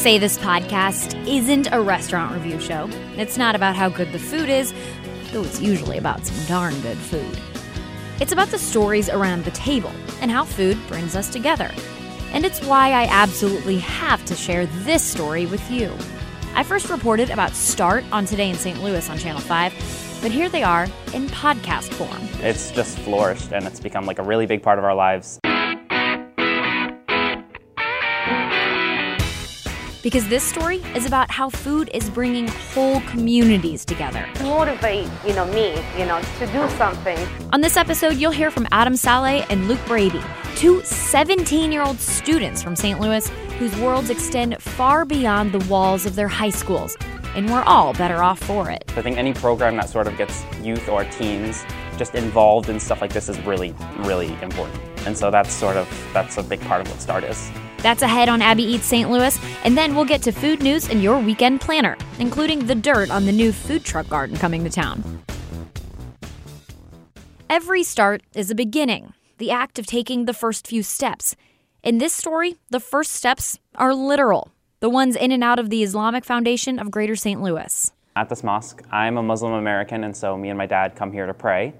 say this podcast isn't a restaurant review show. It's not about how good the food is, though it's usually about some darn good food. It's about the stories around the table and how food brings us together. And it's why I absolutely have to share this story with you. I first reported about Start on Today in St. Louis on Channel 5, but here they are in podcast form. It's just flourished and it's become like a really big part of our lives. Because this story is about how food is bringing whole communities together. motivate, you know, me, you know, to do something. On this episode, you'll hear from Adam Saleh and Luke Brady, two 17 year old students from St. Louis whose worlds extend far beyond the walls of their high schools. And we're all better off for it. I think any program that sort of gets youth or teens just involved in stuff like this is really, really important. And so that's sort of that's a big part of what Start is. That's ahead on Abby Eats St. Louis, and then we'll get to food news and your weekend planner, including the dirt on the new food truck garden coming to town. Every start is a beginning, the act of taking the first few steps. In this story, the first steps are literal, the ones in and out of the Islamic Foundation of Greater St. Louis. At this mosque, I'm a Muslim American, and so me and my dad come here to pray.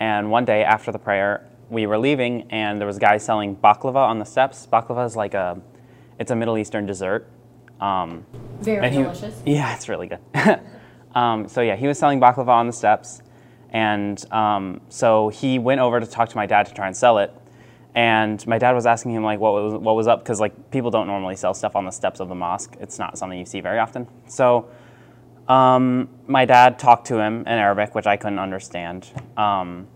And one day after the prayer, we were leaving, and there was a guy selling baklava on the steps. Baklava is like a, it's a Middle Eastern dessert. Um, Very he- yeah, it's really good. um, so yeah, he was selling baklava on the steps, and um, so he went over to talk to my dad to try and sell it. And my dad was asking him like what was what was up because like people don't normally sell stuff on the steps of the mosque. It's not something you see very often. So um, my dad talked to him in Arabic, which I couldn't understand. Um,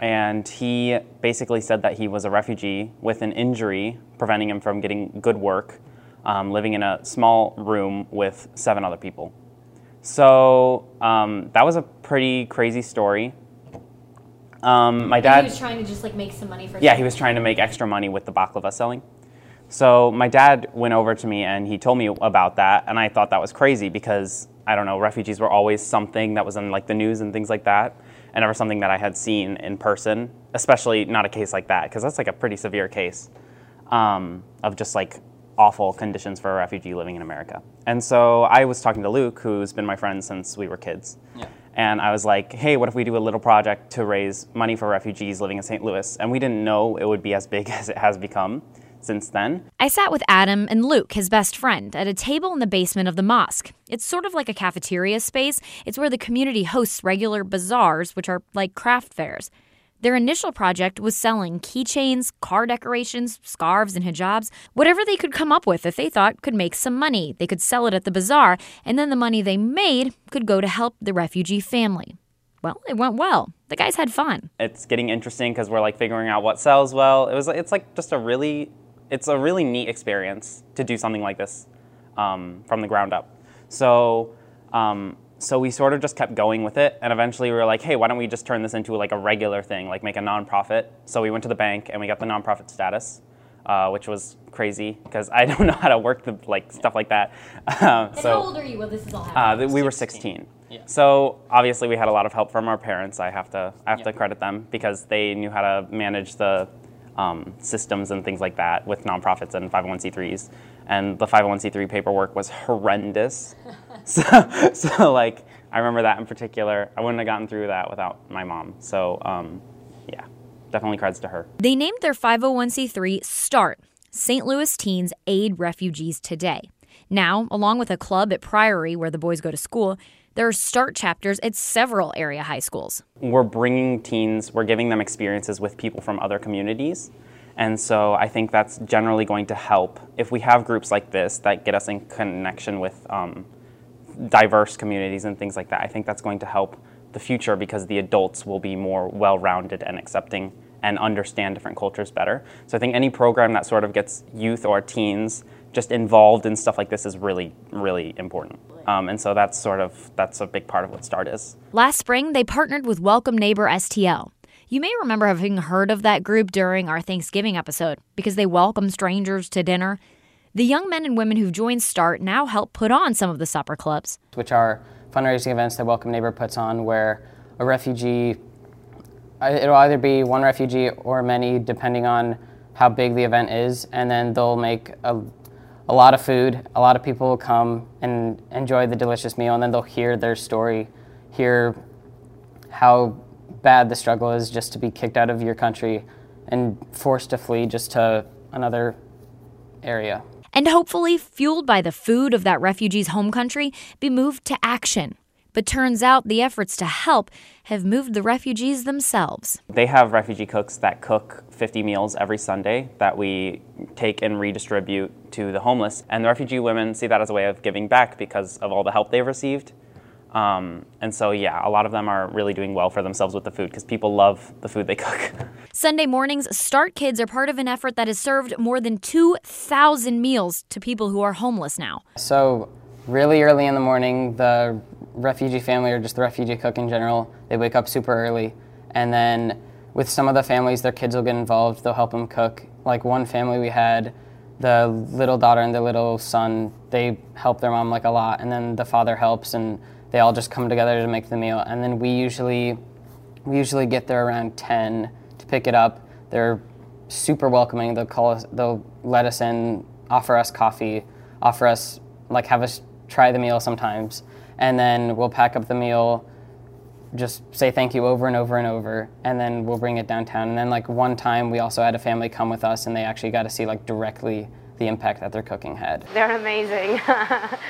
and he basically said that he was a refugee with an injury preventing him from getting good work, um, living in a small room with seven other people. So um, that was a pretty crazy story. Um, my dad. he was trying to just like make some money for Yeah, he was trying to make extra money with the baklava selling. So my dad went over to me and he told me about that, and I thought that was crazy because I don't know, refugees were always something that was in like the news and things like that, and never something that I had seen in person. Especially not a case like that because that's like a pretty severe case um, of just like awful conditions for a refugee living in America. And so I was talking to Luke, who's been my friend since we were kids. And I was like, hey, what if we do a little project to raise money for refugees living in St. Louis? And we didn't know it would be as big as it has become since then. I sat with Adam and Luke, his best friend, at a table in the basement of the mosque. It's sort of like a cafeteria space. It's where the community hosts regular bazaars, which are like craft fairs. Their initial project was selling keychains, car decorations, scarves, and hijabs, whatever they could come up with that they thought could make some money. They could sell it at the bazaar, and then the money they made could go to help the refugee family. Well, it went well. The guys had fun. It's getting interesting because we're like figuring out what sells well. It was it's like just a really it's a really neat experience to do something like this um, from the ground up. So um, so we sort of just kept going with it, and eventually we were like, hey, why don't we just turn this into like a regular thing, like make a nonprofit? So we went to the bank and we got the nonprofit status, uh, which was crazy because I don't know how to work the like stuff like that. Uh, so how old are you when this is all uh, we were 16. So obviously we had a lot of help from our parents. I have to I have to credit them because they knew how to manage the um, systems and things like that with nonprofits and 501c3s. And the 501c3 paperwork was horrendous. so, so like I remember that in particular. I wouldn't have gotten through that without my mom. So um, yeah, definitely creds to her. They named their 501c3 START, St. Louis Teens Aid Refugees Today. Now, along with a club at Priory where the boys go to school, there are START chapters at several area high schools. we're bringing teens, we're giving them experiences with people from other communities. And so I think that's generally going to help if we have groups like this that get us in connection with um, diverse communities and things like that. I think that's going to help the future because the adults will be more well rounded and accepting and understand different cultures better. So I think any program that sort of gets youth or teens just involved in stuff like this is really, really important. Um, and so that's sort of that's a big part of what START is. Last spring, they partnered with Welcome Neighbor STL. You may remember having heard of that group during our Thanksgiving episode because they welcome strangers to dinner. The young men and women who've joined START now help put on some of the supper clubs. which are fundraising events that Welcome Neighbor puts on where a refugee, it'll either be one refugee or many depending on how big the event is, and then they'll make a, a lot of food. A lot of people will come and enjoy the delicious meal, and then they'll hear their story, hear how bad the struggle is just to be kicked out of your country and forced to flee just to another area. And hopefully, fueled by the food of that refugee's home country, be moved to action. But turns out the efforts to help have moved the refugees themselves. They have refugee cooks that cook 50 meals every Sunday that we take and redistribute to the homeless. And the refugee women see that as a way of giving back because of all the help they've received. Um, and so, yeah, a lot of them are really doing well for themselves with the food because people love the food they cook. Sunday mornings, Start Kids are part of an effort that has served more than 2,000 meals to people who are homeless now. So, really early in the morning, the refugee family or just the refugee cook in general, they wake up super early. And then with some of the families, their kids will get involved, they'll help them cook. Like one family we had, the little daughter and the little son, they help their mom like a lot. And then the father helps and they all just come together to make the meal. And then we usually we usually get there around 10 to pick it up. They're super welcoming. They'll call us, they'll let us in, offer us coffee, offer us like have us try the meal sometimes, and then we'll pack up the meal. Just say thank you over and over and over, and then we'll bring it downtown. And then, like one time, we also had a family come with us, and they actually got to see like directly the impact that their cooking had. They're amazing.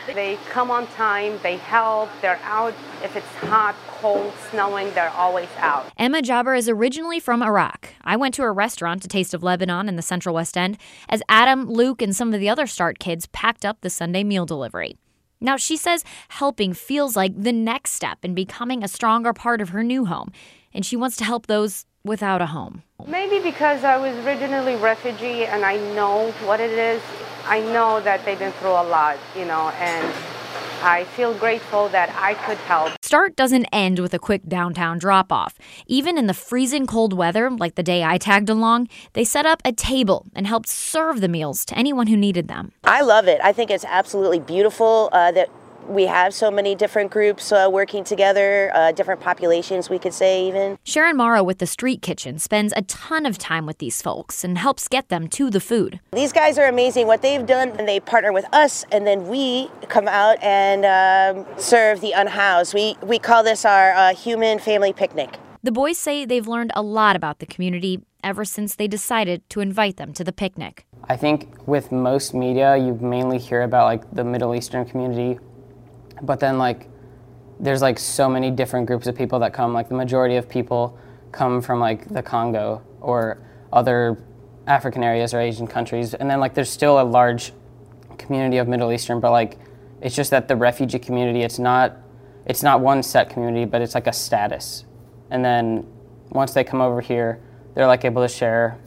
they come on time, they help, they're out if it's hot, cold, snowing, they're always out. Emma Jaber is originally from Iraq. I went to a restaurant, to Taste of Lebanon in the Central West End, as Adam, Luke, and some of the other START kids packed up the Sunday meal delivery. Now, she says helping feels like the next step in becoming a stronger part of her new home, and she wants to help those without a home. Maybe because I was originally refugee and I know what it is. I know that they've been through a lot, you know, and I feel grateful that I could help. Start doesn't end with a quick downtown drop off. Even in the freezing cold weather, like the day I tagged along, they set up a table and helped serve the meals to anyone who needed them. I love it. I think it's absolutely beautiful uh, that we have so many different groups uh, working together, uh, different populations, we could say, even. Sharon Morrow with the Street Kitchen spends a ton of time with these folks and helps get them to the food. These guys are amazing. What they've done, and they partner with us, and then we come out and um, serve the unhoused. We, we call this our uh, human family picnic. The boys say they've learned a lot about the community ever since they decided to invite them to the picnic. I think with most media, you mainly hear about like the Middle Eastern community but then like there's like so many different groups of people that come like the majority of people come from like the congo or other african areas or asian countries. And then like there's still a large community of middle eastern but like it's just that the refugee community it's not it's not one set community but it's like a status. And then once they come over here they're like able to share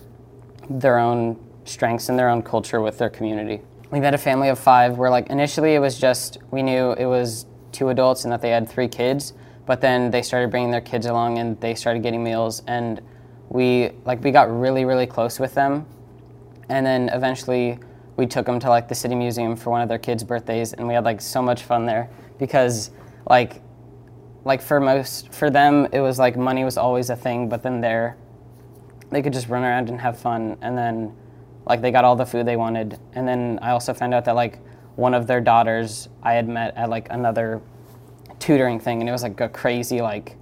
their own strengths and their own culture with their community we met a family of five where like initially it was just we knew it was two adults and that they had three kids but then they started bringing their kids along and they started getting meals and we like we got really really close with them. And then eventually we took them to like the city museum for one of their kids birthdays and we had like so much fun there because like like for most for them it was like money was always a thing but then there they could just run around and have fun. And then like they got all the food they wanted and then i also found out that like one of their daughters i had met at like another tutoring thing and it was like a crazy like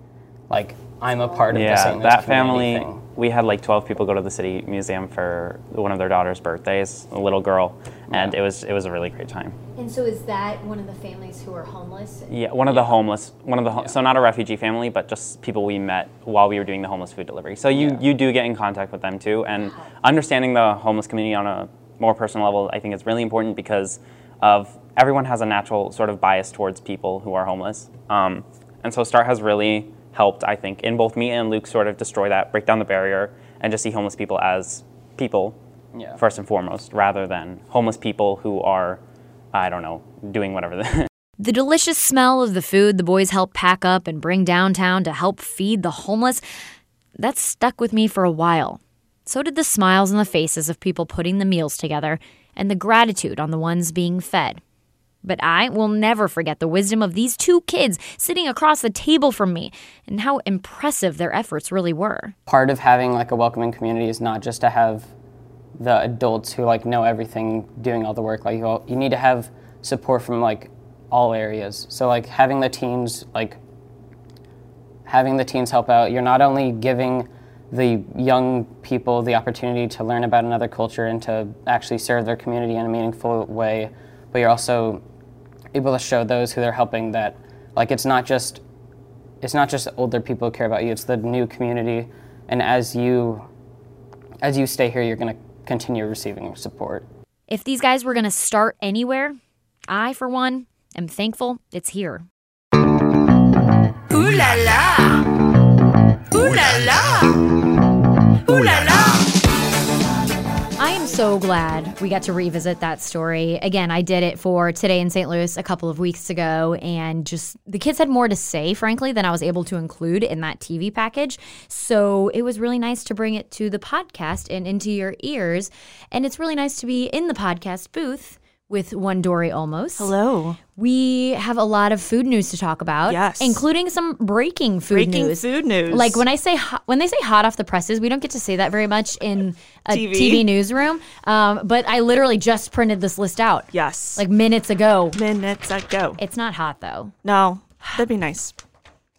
like i'm a part of yeah, the St. that family. We had like 12 people go to the city museum for one of their daughter's birthdays, a little girl, and it was it was a really great time. And so is that one of the families who are homeless? Yeah, one of the homeless, one of the ho- so not a refugee family, but just people we met while we were doing the homeless food delivery. So you you do get in contact with them too, and understanding the homeless community on a more personal level, I think is really important because of everyone has a natural sort of bias towards people who are homeless, um, and so Start has really helped, I think, in both me and Luke sort of destroy that, break down the barrier, and just see homeless people as people Yeah. first and foremost, rather than homeless people who are, I don't know, doing whatever. they The delicious smell of the food the boys help pack up and bring downtown to help feed the homeless, that stuck with me for a while. So did the smiles on the faces of people putting the meals together and the gratitude on the ones being fed. But I will never forget the wisdom of these two kids sitting across the table from me and how impressive their efforts really were. part of having like a welcoming community is not just to have the adults who like know everything doing all the work. Like you, you need to have support from like all areas. So like having the teens like having the teens help out, you're not only giving the young people the opportunity to learn about another culture and to actually serve their community in a meaningful way, but you're also able to show those who they're helping that like it's not just it's not just older people who care about you, it's the new community. And as you as you stay here, you're gonna continue receiving support. If these guys were going to start anywhere, I, for one, am thankful it's here. Ooh la la. Ooh la la. Ooh la la. Am so glad we got to revisit that story. Again, I did it for Today in St. Louis a couple of weeks ago, and just the kids had more to say, frankly, than I was able to include in that TV package. So it was really nice to bring it to the podcast and into your ears. And it's really nice to be in the podcast booth with one Dory Olmos. Hello. We have a lot of food news to talk about, Yes. including some breaking food Breaking news. food news. Like when I say hot, when they say hot off the presses, we don't get to say that very much in a TV. TV, newsroom. Um, but I literally just printed this list out Yes. like minutes ago. minutes ago. It's not hot though. No, that'd be nice.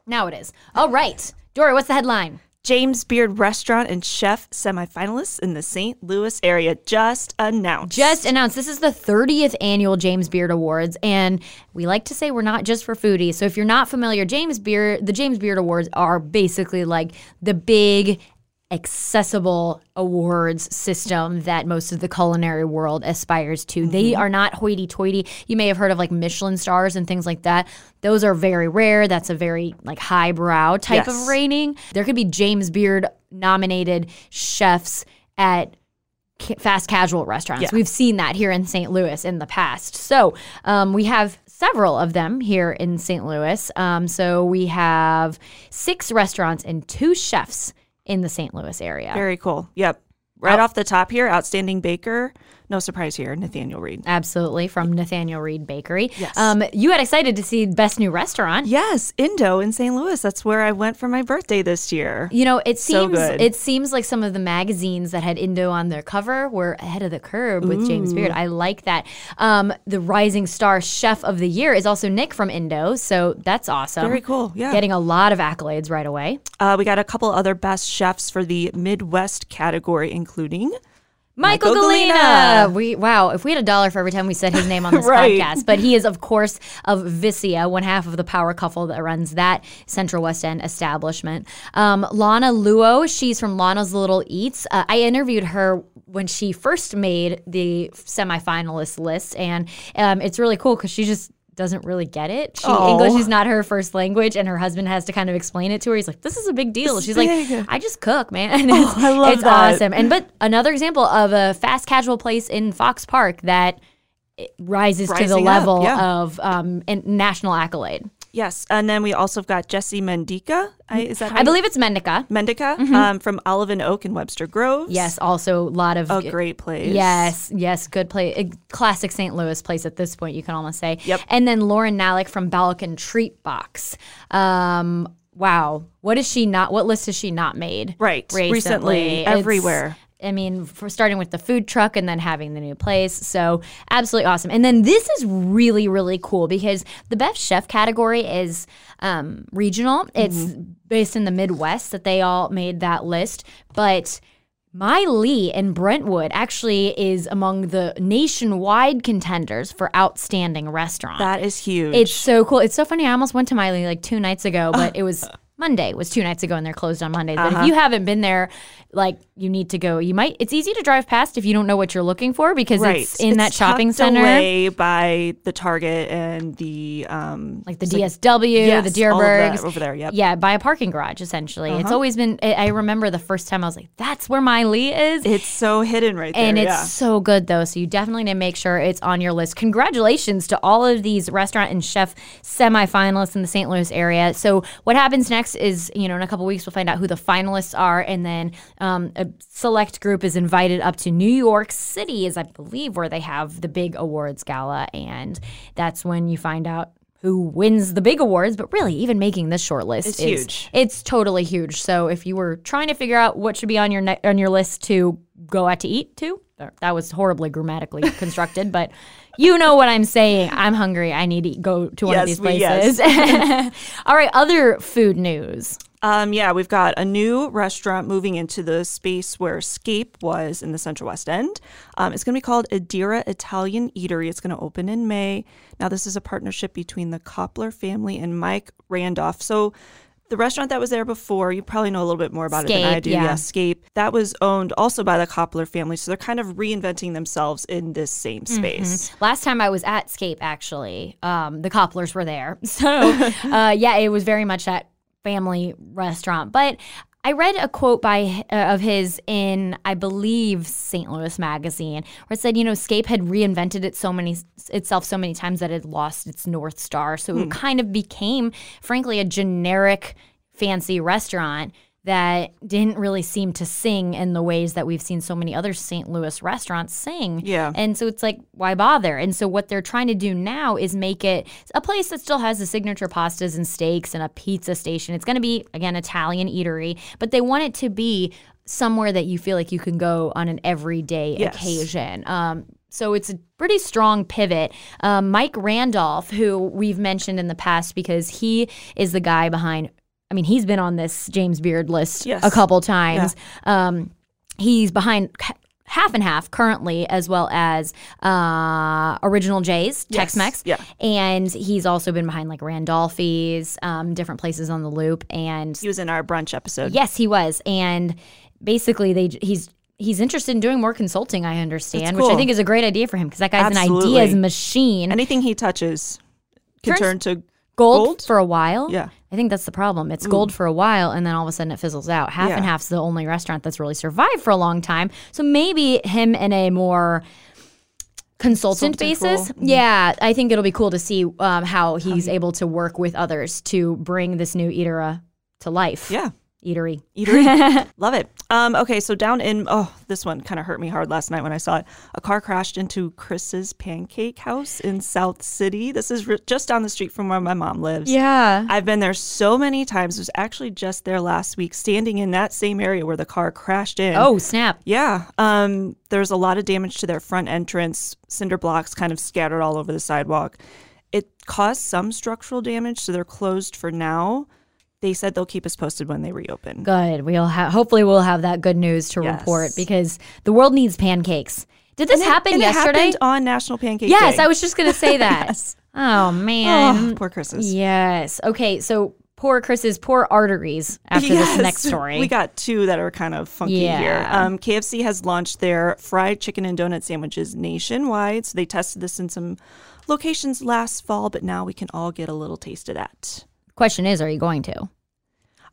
Now it is. All right, Dory, what's the headline? James Beard Restaurant and Chef semifinalists in the St. Louis area just announced. Just announced this is the 30th annual James Beard Awards, and we like to say we're not just for foodies. So if you're not familiar, James Beard, the James Beard Awards are basically like the big accessible awards system that most of the culinary world aspires to. They are not hoity toity. You may have heard of like Michelin stars and things like that. Those are very rare. That's a very like highbrow type Yes. of rating. There could be James Beard nominated chefs at ca- fast casual restaurants. Yeah. We've seen that here in St. Louis in the past. So um, we have several of them here in St. Louis. Um, so we have six restaurants and two chefs in the St. Louis area. Very cool. Yep. Right off the top here, outstanding baker. No surprise here, Nathaniel Reid. Absolutely, from Nathaniel Reid Bakery. Yes. Um, you had excited to see Best New Restaurant. Yes, Indo in St. Louis. That's where I went for my birthday this year. You know, it So seems good. it seems like some of the magazines that had Indo on their cover were ahead of the curve with James Beard. I like that. Um, the Rising Star Chef of the Year is also Nick from Indo, so that's awesome. Very cool, yeah. getting a lot of accolades right away. Uh, we got a couple other best chefs for the Midwest category, including Michael, Michael Gallina. Gallina. We wow, if we had a dollar for every time we said his name on this Right. podcast. But he is of course of Vicia, one half of the power couple that runs that Central West End establishment. Um, Lona Luo, she's from Lona's Little Eats. Uh, I interviewed her when she first made the semifinalist list, and um, it's really cool because she just doesn't really get it. She, Aw. English is not her first language, and her husband has to kind of explain it to her. He's like, "This is a big deal." She's big. like, "I just cook, man." It's, I love it's that. awesome. And but another example of a fast casual place in Fox Park that rises to the Rising up, level yeah. of um, national accolade. Yes, and then we also have got Jesse Mendica. I, is that I believe it's Mendica. Mendica um, from Olive and Oak in Webster Groves? Yes, also a lot of a great place. Yes, yes, good place. A classic St. Louis place at this point, you can almost say. Yep. And then Loryn Nalic from Balkan Treat Box. Um, wow, what is she not? What list has she not made? Right, recently, It's- everywhere. I mean, for starting with the food truck and then having the new place. So absolutely awesome. And then this is really, really cool because the best chef category is um, regional. It's Mm-hmm. based in the Midwest that they all made that list. But Mai Lee in Brentwood actually is among the nationwide contenders for outstanding restaurant. That is huge. It's so cool. It's so funny. I almost went to Mai Lee like two nights ago, but it was Monday. It was two nights ago, and they're closed on Mondays. But Uh-huh. if you haven't been there, like you need to go. You might. It's easy to drive past if you don't know what you're looking for because right. it's in that shopping center. away by the Target and the um, Like the it's DSW, Yes, the Dierbergs, over there, yep. Uh-huh. Yeah, by a parking garage, essentially. It's always been. I I remember the first time I was like, "That's where Mai Lee is." It's so hidden right there. and it's yeah. so good though so you definitely need to make sure it's on your list congratulations to all of these restaurant and chef semifinalists in the st louis area so what happens next is you know in a couple weeks we'll find out who the finalists are and then um, a select group is invited up to new york city is i believe where they have the big awards gala and that's when you find out who wins the big awards, but really, even making this short list It's is huge. It's totally huge. So if you were trying to figure out what should be on your ne- on your list to go out to eat to. That was horribly grammatically constructed, but you know what I'm saying. I'm hungry. I need to go to one of Yes, these we- yes. places. All right, other food news. Um, yeah, we've got a new restaurant moving into the space where Scape was in the Central West End. Um, it's going to be called Adira Italian Eatery. It's going to open in May. Now, this is a partnership between the Koppler family and Mike Randolph. So, the restaurant that was there before, you probably know a little bit more about it than I do. yeah. Scape. That was owned also by the Koppler family. So, they're kind of reinventing themselves in this same Mm-hmm. space. Last time I was at Scape, actually, um, the Kopplers were there. So, uh, yeah, it was very much that family restaurant. But I read a quote by uh, of his in, I believe, St. Louis Magazine, where it said, you know, Scape had reinvented it so many itself so many times that it lost its north star. So it kind of became, frankly, a generic fancy restaurant that didn't really seem to sing in the ways that we've seen so many other St. Louis restaurants sing. Yeah. And so it's like, why bother? And so what they're trying to do now is make it a place that still has the signature pastas and steaks and a pizza station. It's going to be, again, Italian eatery, but they want it to be somewhere that you feel like you can go on an everyday Yes. occasion. Um, so it's a pretty strong pivot. Um, Mike Randolph, who we've mentioned in the past because he is the guy behind, I mean, he's been on this James Beard list Yes. a couple times. Um, he's behind half and half currently, as well as uh, Original J's, Tex Mex. yeah. And he's also been behind like Randolfi's, um, different places on the loop. And He was in our brunch episode. Yes, he was, and basically they he's he's interested in doing more consulting. I understand, That's which I think is a great idea for him because that guy's an Absolutely. ideas machine. Anything he touches can turn to gold, gold? for a while. Yeah. I think that's the problem. It's gold for a while, and then all of a sudden it fizzles out. Half and Yeah. half's the only restaurant that's really survived for a long time. So maybe him in a more consultant Consultant basis. role. Mhm. Yeah, I think it'll be cool to see um, how he's able to work with others to bring this new eater to life. Yeah. Eatery. Eatery. Love it. Um, okay, so down in oh, this one kind of hurt me hard last night when I saw it. A car crashed into Chris's Pancake House in South City. This is re- just down the street from where my mom lives. Yeah. I've been there so many times. was actually just there last week, standing in that same area where the car crashed in. Oh, snap. Yeah. Um, there's a lot of damage to their front entrance, cinder blocks kind of scattered all over the sidewalk. It caused some structural damage, so they're closed for now. They said they'll keep us posted when they reopen. Good. We'll have hopefully we'll have that good news to Yes. report because the world needs pancakes. Did this And happen and it yesterday? happened on National Pancake yes, Day. I was just gonna say that. Yes. Oh man. Oh, poor Chris's. Yes. Okay. So poor Chris's poor arteries after this next story. We got two that are kind of funky Yeah. here. Um, KFC has launched their fried chicken and donut sandwiches nationwide. So they tested this in some locations last fall, but now we can all get a little taste of that. Question is, are you going to?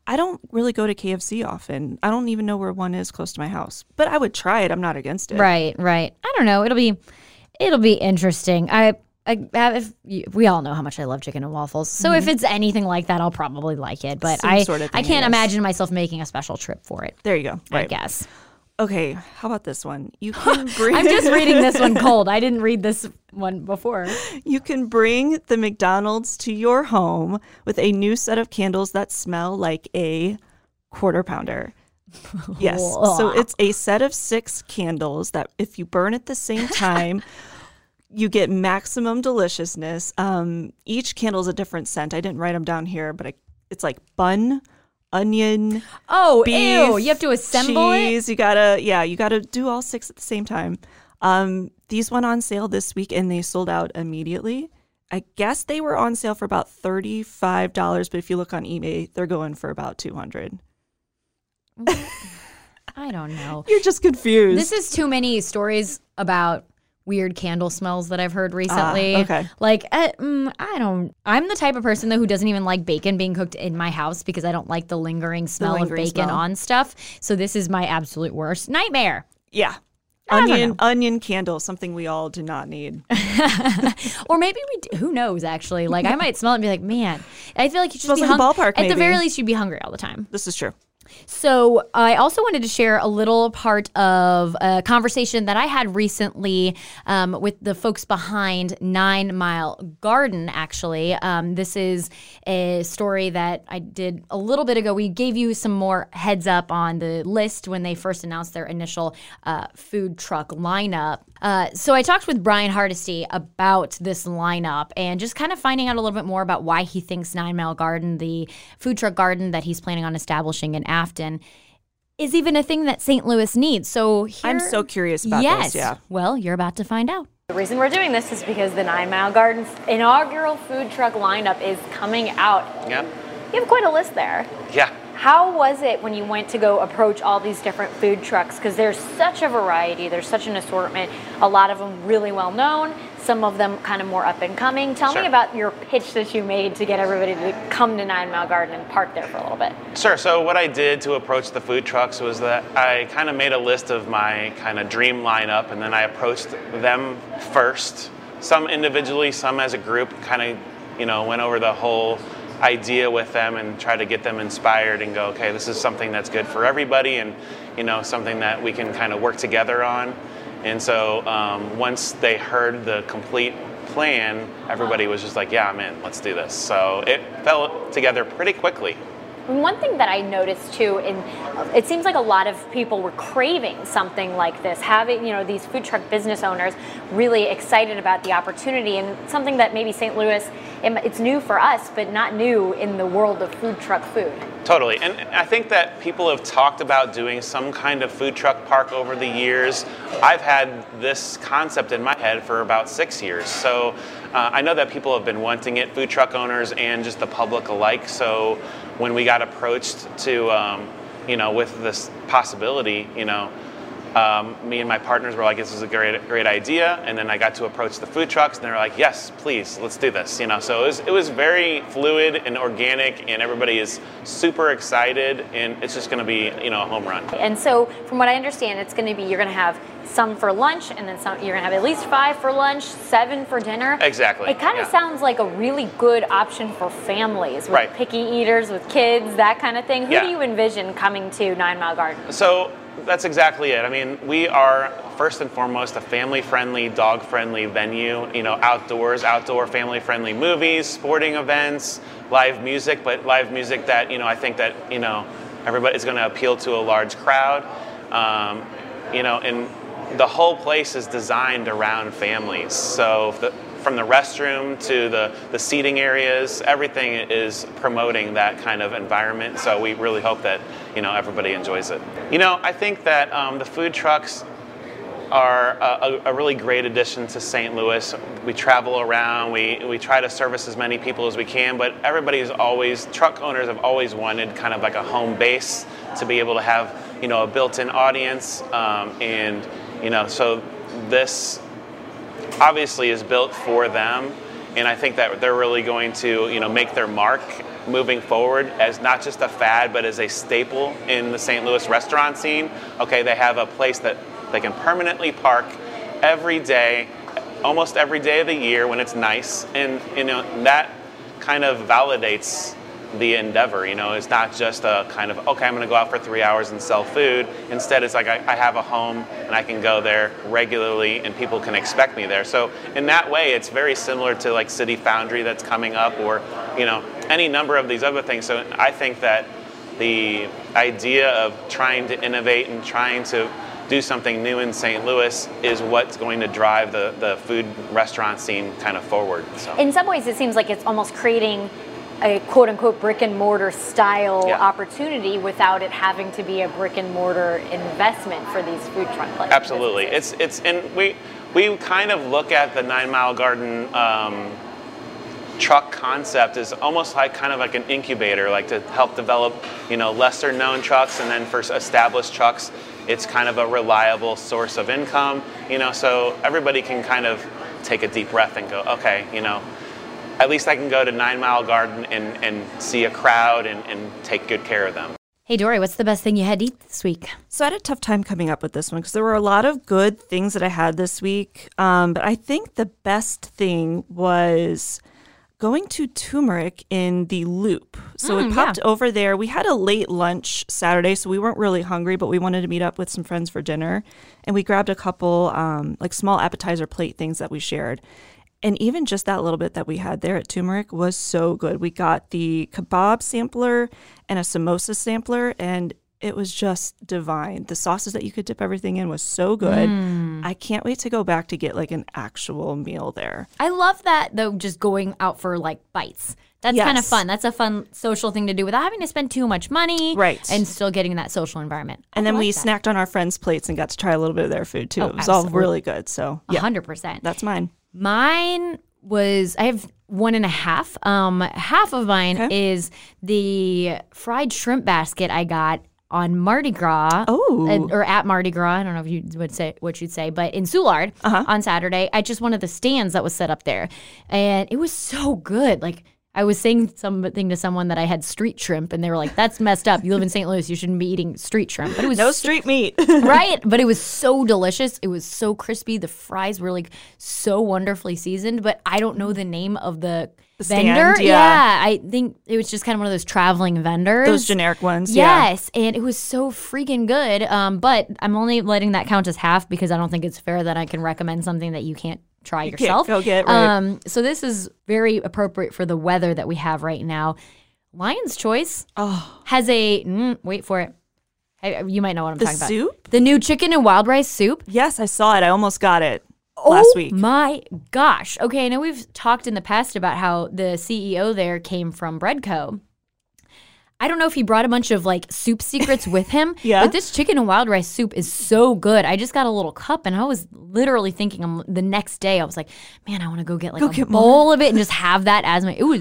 I don't really go to KFC often. I don't even know where one is close to my house, but I would try it. I'm not against it. Right. Right. I don't know. It'll be it'll be interesting. I. I, have, if we all know how much I love chicken and waffles, so if it's anything like that, I'll probably like it. But Mm-hmm. I, sort of I can't I imagine myself making a special trip for it. There you go. I Right. guess. Okay. How about this one? You can bring. I'm just reading this one cold. I didn't read this one before. You can bring the McDonald's to your home with a new set of candles that smell like a quarter pounder. Yes. So it's a set of six candles that if you burn at the same time, you get maximum deliciousness. Um, each candle is a different scent. I didn't write them down here, but I, it's like bun, onion, Oh, beef, ew! You have to assemble it. You gotta, yeah, you gotta do all six at the same time. Um, these went on sale this week and they sold out immediately. I guess they were on sale for about thirty-five dollars, but if you look on eBay, they're going for about two hundred. I don't know. You're just confused. This is too many stories about weird candle smells that I've heard recently. Ah, okay. Like, uh, mm, I don't. I'm the type of person though who doesn't even like bacon being cooked in my house because I don't like the lingering smell lingering of bacon smell. on stuff. So this is my absolute worst nightmare. yeah, onion onion candle, something we all do not need. Or maybe we. Do, who knows? Actually, like I might smell it and be like, man, I feel like you should be like a ballpark, At the very least, you'd be hungry all the time. This is true. So, I also wanted to share a little part of a conversation that I had recently um, with the folks behind Nine Mile Garden, actually. Um, this is a story that I did a little bit ago. We gave you some more heads up on the list when they first announced their initial uh, food truck lineup. Uh, so, I talked with Brian Hardesty about this lineup and just kind of finding out a little bit more about why he thinks Nine Mile Garden, the food truck garden that he's planning on establishing in Afton, is even a thing that St. Louis needs. So here, I'm so curious about yes. this. Yeah. Well, you're about to find out. The reason we're doing this is because the Nine Mile Gardens inaugural food truck lineup is coming out. Yeah. You have quite a list there. Yeah. How was it when you went to go approach all these different food trucks? Because there's such a variety, there's such an assortment. A lot of them really well known, some of them kind of more up and coming. Tell Sure. me about your pitch that you made to get everybody to come to Nine Mile Garden and park there for a little bit. Sure. So what I did to approach the food trucks was that I kind of made a list of my kind of dream lineup, and then I approached them first. Some individually, some as a group. Kind of, you know, went over the whole idea with them and try to get them inspired and go, okay, this is something that's good for everybody, and you know, something that we can kind of work together on. And so um, once they heard the complete plan, everybody was just like, yeah, I'm in. Let's do this. So it fell together pretty quickly. And One thing that I noticed too, in it seems like a lot of people were craving something like this, having you know these food truck business owners really excited about the opportunity, and something that maybe St. Louis, it's new for us, but not new in the world of food truck food. Totally. And I think that people have talked about doing some kind of food truck park over the years. I've had this concept in my head for about six years. So uh, I know that people have been wanting it, food truck owners and just the public alike. So when we got approached to, um, you know, with this possibility, you know, um, me and my partners were like, "This is a great, great idea." And then I got to approach the food trucks, and they were like, "Yes, please, let's do this." You know, so it was, it was very fluid and organic, and everybody is super excited, and it's just going to be, you know, a home run. And so, from what I understand, it's going to be you're going to have some for lunch, and then some. You're going to have at least five for lunch, seven for dinner. Exactly, It kind of yeah. sounds like a really good option for families with Right. picky eaters, with kids, that kind of thing. Who Yeah. do you envision coming to Nine Mile Garden? So that's exactly it. I mean, we are first and foremost a family-friendly, dog-friendly venue. You know, outdoors, outdoor family-friendly movies, sporting events, live music, but live music that you know I think that you know everybody is going to appeal to a large crowd. Um, you know, and the whole place is designed around families. So the, from the restroom to the, the seating areas, everything is promoting that kind of environment. So we really hope that you know everybody enjoys it. You know, I think that um, the food trucks are a, a really great addition to St. Louis. We travel around, we, we try to service as many people as we can, but everybody's always, truck owners have always wanted kind of like a home base to be able to have, you know, a built-in audience. Um, and, you know, so this obviously is built for them. And I think that they're really going to, you know, make their mark moving forward as not just a fad, but as a staple in the St. Louis restaurant scene. Okay, they have a place that they can permanently park every day, almost every day of the year when it's nice. And, you know, that kind of validates the endeavor. You know, it's not just a kind of, okay, I'm going to go out for three hours and sell food. Instead, it's like I, I have a home and I can go there regularly and people can expect me there. So, in that way, it's very similar to like City Foundry that's coming up or, you know, any number of these other things. So, I think that the idea of trying to innovate and trying to do something new in St. Louis is what's going to drive the, the food restaurant scene kind of forward. So. In some ways, it seems like it's almost creating a quote unquote brick and mortar style Yeah. opportunity without it having to be a brick and mortar investment for these food truck places. Absolutely. It's it's and we we kind of look at the Nine Mile Garden um, truck concept as almost like kind of like an incubator, like to help develop you know lesser known trucks, and then for established trucks, it's kind of a reliable source of income. You know, so everybody can kind of take a deep breath and go, okay, you know. At least I can go to Nine Mile Garden and, and see a crowd and, and take good care of them. Hey, Dory, what's the best thing you had to eat this week? So I had a tough time coming up with this one because there were a lot of good things that I had this week. Um, but I think the best thing was going to turmeric in the loop. So Mm, we popped over there. We had a late lunch Saturday, so we weren't really hungry, but we wanted to meet up with some friends for dinner. And we grabbed a couple um, like small appetizer plate things that we shared. And even just that little bit that we had there at turmeric was so good. We got the kebab sampler and a samosa sampler, and it was just divine. The sauces that you could dip everything in was so good. Mm. I can't wait to go back to get like an actual meal there. I love that though, just going out for like bites. That's kind of fun. That's a fun social thing to do without having to spend too much money. Right. And still getting that social environment. And I then like we that. snacked on our friends' plates and got to try a little bit of their food too. Oh, it was all really good. So A yeah, hundred percent. that's mine. Mine was I have one and a half. Um, half of mine is the fried shrimp basket I got on Mardi Gras. Oh. or at Mardi Gras. I don't know if you would say what you'd say, but in Soulard Uh-huh. on Saturday, I just one of the stands that was set up there, and it was so good. Like. I was saying something to someone that I had street shrimp, and they were like, "That's messed up. You live in St. Louis. You shouldn't be eating street shrimp." But it was No street meat. right? But it was so delicious. It was so crispy. The fries were like so wonderfully seasoned, but I don't know the name of the, vendor. yeah. I think it was just kind of one of those traveling vendors. Those generic ones. Yeah. Yes, and it was so freaking good. Um, but I'm only letting that count as half because I don't think it's fair that I can recommend something that you can't try can't yourself. go get, right. Um, so this is very appropriate for the weather that we have right now. Lion's Choice Oh, has a mm, wait for it. I- You might know what I'm the talking about. soup? The new chicken and wild rice soup. Yes, I saw it. I almost got it last oh week. my gosh. Okay, I know we've talked in the past about how the CEO there came from Breadco. I don't know if he brought a bunch of like soup secrets with him, Yeah. but this chicken and wild rice soup is so good. I just got a little cup and I was literally thinking um, the next day, I was like, man, I want to go get like Go a get bowl of it and just have that as my. It was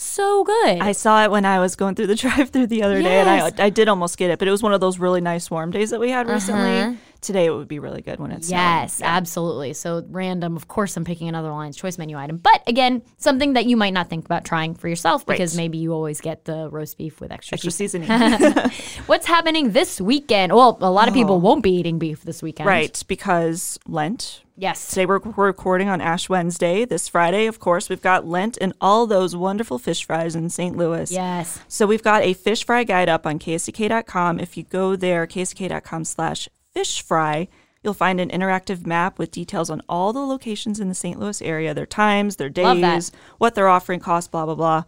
so good. I saw it when I was going through the drive-through the other day, and I I did almost get it, but it was one of those really nice warm days that we had recently. Today it would be really good when it's. Uh-huh. Yes, absolutely. So random. Of course, I'm picking another Lion's Choice menu item, but again, something that you might not think about trying for yourself because Right. maybe you always get the roast beef with extra, extra seasoning. seasoning. What's happening this weekend? Well, a lot of people won't be eating beef this weekend. right, because Lent. Yes. Today we're, we're recording on Ash Wednesday. This Friday, of course, we've got Lent and all those wonderful fish fries in St. Louis. Yes. So we've got a fish fry guide up on ksdk.com. If you go there, ksdk.com slash fish fry, you'll find an interactive map with details on all the locations in the St. Louis area, their times, their days, what they're offering, cost, blah, blah, blah.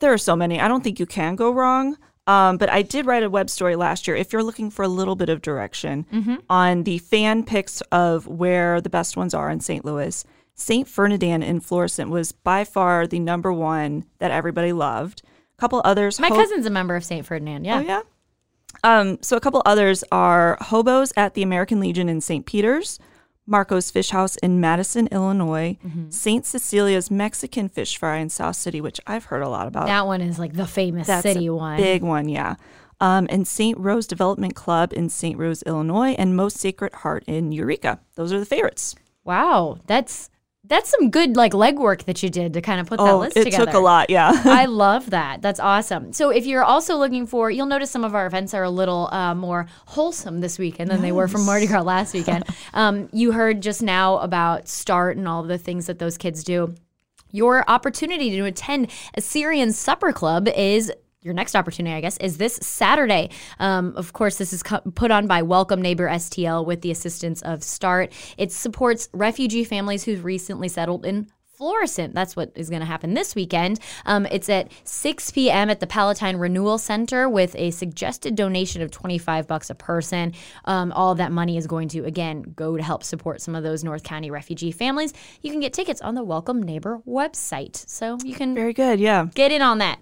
There are so many. I don't think you can go wrong. Um, but I did write a web story last year. If you're looking for a little bit of direction Mm-hmm. on the fan picks of where the best ones are in St. Louis, St. Ferdinand in Florissant was by far the number one that everybody loved. A couple others. My Ho- cousin's a member of St. Ferdinand. Yeah. Oh yeah. Um, so a couple others are Hobos at the American Legion in St. Peter's, Marco's Fish House in Madison, Illinois, Mm-hmm. St. Cecilia's Mexican Fish Fry in South City, which I've heard a lot about. That one is like the famous That's city one. big one, yeah. Um, and St. Rose Development Club in St. Rose, Illinois, and Most Sacred Heart in Eureka. Those are the favorites. Wow. That's that's some good like legwork that you did to kind of put that oh, list it together. It took a lot, yeah. I love that. That's awesome. So if you're also looking for, you'll notice some of our events are a little uh, more wholesome this weekend than they were from Mardi Gras last weekend. um, you heard just now about Start and all the things that those kids do. Your opportunity to attend a Syrian supper club is your next opportunity, I guess, is this Saturday. Um, of course, this is co- put on by Welcome Neighbor STL with the assistance of START. It supports refugee families who've recently settled in Florissant. That's what is going to happen this weekend. Um, it's at 6 p.m. at the Pallottine Renewal Center with a suggested donation of 25 bucks a person. Um, all of that money is going to again go to help support some of those North County refugee families. You can get tickets on the Welcome Neighbor website, so you can Very good, yeah. get in on that.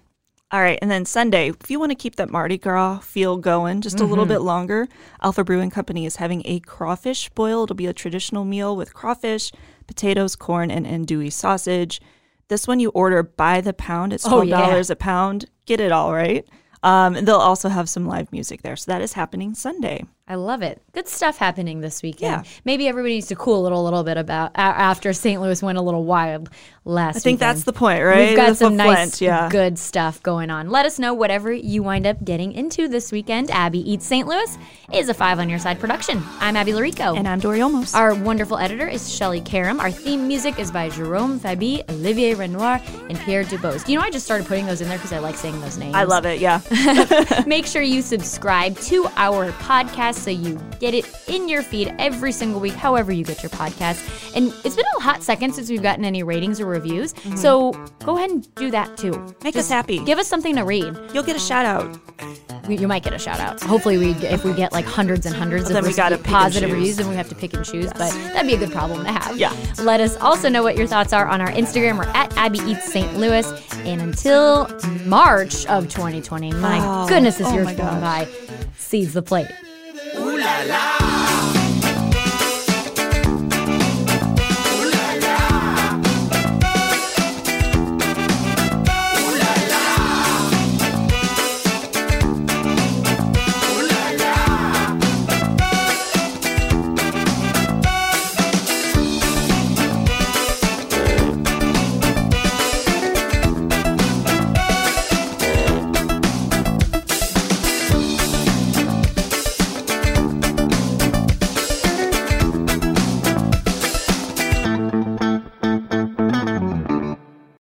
All right, and then Sunday, if you want to keep that Mardi Gras feel going just a little bit longer, Alpha Brewing Company is having a crawfish boil. It'll be a traditional meal with crawfish, potatoes, corn, and andouille sausage. This one you order by the pound. It's Oh, twelve yeah. dollars a pound. Get it all right. Um, and they'll also have some live music there, so that is happening Sunday. I love it. Good stuff happening this weekend. Yeah. Maybe everybody needs to cool it a little bit about after St. Louis went a little wild last I think weekend. that's the point, right? We've got That's some nice, yeah. good stuff going on. Let us know whatever you wind up getting into this weekend. Abby Eats St. Louis is a Five on Your Side production. I'm Abby Llorico. And I'm Dory Olmos. Our wonderful editor is Shelly Karam. Our theme music is by Jerome Fabi, Olivier Renoir, and Pierre Dubose. You know, I just started putting those in there because I like saying those names. I love it. Yeah. Make sure you subscribe to our podcast so you get it in your feed every single week, however you get your podcast. And it's been a hot second since we've gotten any ratings or reviews. So go ahead and do that too. Mm-hmm. Make us happy. Give us something to read. You'll get a shout out. We, you might get a shout out. Hopefully, we if we get like hundreds and hundreds Well, of we gotta reviews- pick and positive reviews, then we have to pick and choose. But that'd be a good problem to have. Yeah. Let us also know what your thoughts are on our Instagram. We're at Abby Eats St. Louis. And until March of 2020, my Oh, goodness, this oh year's going by. Seize the plate. La la.